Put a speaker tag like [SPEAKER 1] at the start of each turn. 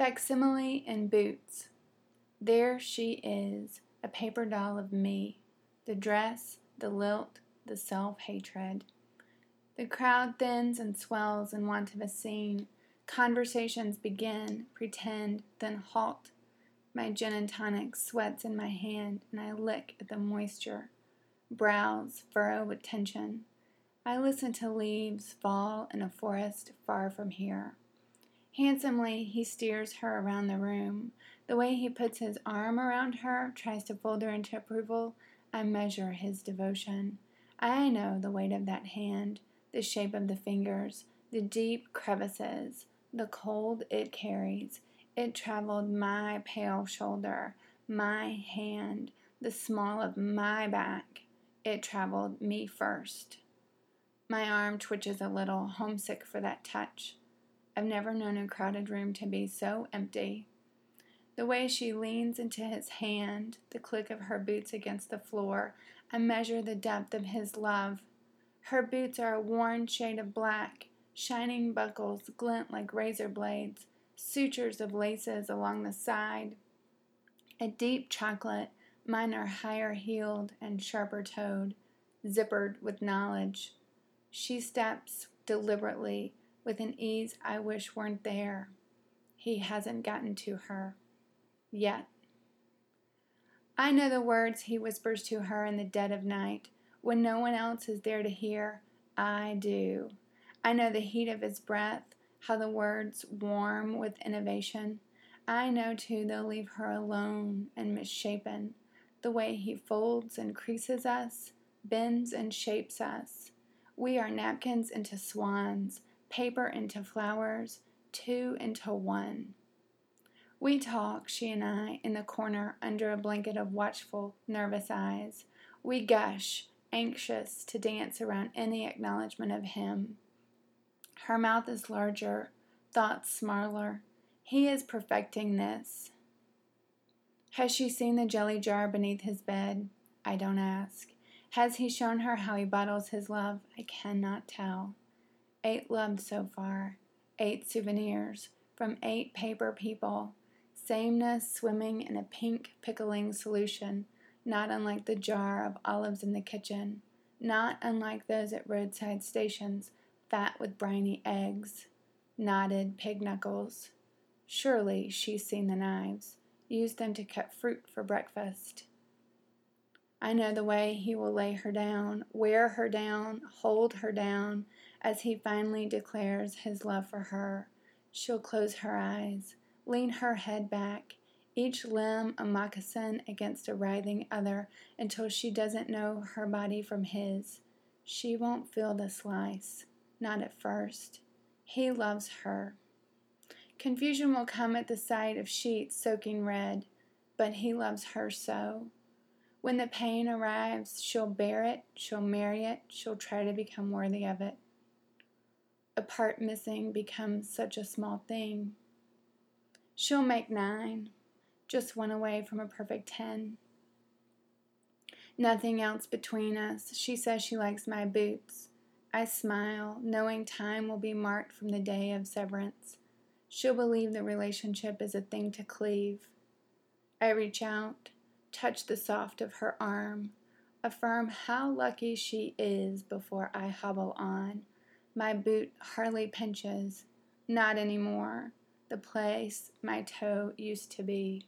[SPEAKER 1] Facsimile in boots. There she is, a paper doll of me. The dress, the lilt, the self hatred. The crowd thins and swells in want of a scene. Conversations begin, pretend, then halt. My gin and tonic sweats in my hand, and I lick at the moisture. Brows furrow with tension. I listen to leaves fall in a forest far from here. Handsomely, he steers her around the room. The way he puts his arm around her, tries to fold her into approval, I measure his devotion. I know the weight of that hand, the shape of the fingers, the deep crevices, the cold it carries. It traveled my pale shoulder, my hand, the small of my back. It traveled me first. My arm twitches a little, homesick for that touch. I've never known a crowded room to be so empty. The way she leans into his hand, the click of her boots against the floor, I measure the depth of his love. Her boots are a worn shade of black, shining buckles glint like razor blades, sutures of laces along the side. A deep chocolate, mine are higher heeled and sharper toed, zippered with knowledge. She steps deliberately with an ease I wish weren't there. He hasn't gotten to her. Yet. I know the words he whispers to her in the dead of night, when no one else is there to hear. I do. I know the heat of his breath, how the words warm with innovation. I know too they'll leave her alone and misshapen, the way he folds and creases us, bends and shapes us. We are napkins into swans, paper into flowers, two into one. We talk, she and I, in the corner under a blanket of watchful, nervous eyes. We gush, anxious to dance around any acknowledgement of him. Her mouth is larger, thoughts smaller. He is perfecting this. Has she seen the jelly jar beneath his bed? I don't ask. Has he shown her how he bottles his love? I cannot tell. Eight loves so far, eight souvenirs from eight paper people. Sameness swimming in a pink pickling solution, not unlike the jar of olives in the kitchen, not unlike those at roadside stations, fat with briny eggs, knotted pig knuckles. Surely she's seen the knives, used them to cut fruit for breakfast. I know the way he will lay her down, wear her down, hold her down, as he finally declares his love for her. She'll close her eyes, lean her head back, each limb a moccasin against a writhing other until she doesn't know her body from his. She won't feel the slice, not at first. He loves her. Confusion will come at the sight of sheets soaking red, but he loves her so. When the pain arrives, she'll bear it, she'll marry it, she'll try to become worthy of it part missing becomes such a small thing. She'll make nine, just one away from a perfect ten. Nothing else between us. She says she likes my boots. I smile, knowing time will be marked from the day of severance. She'll believe the relationship is a thing to cleave. I reach out, touch the soft of her arm, affirm how lucky she is before I hobble on. My boot hardly pinches, not any more, the place my toe used to be.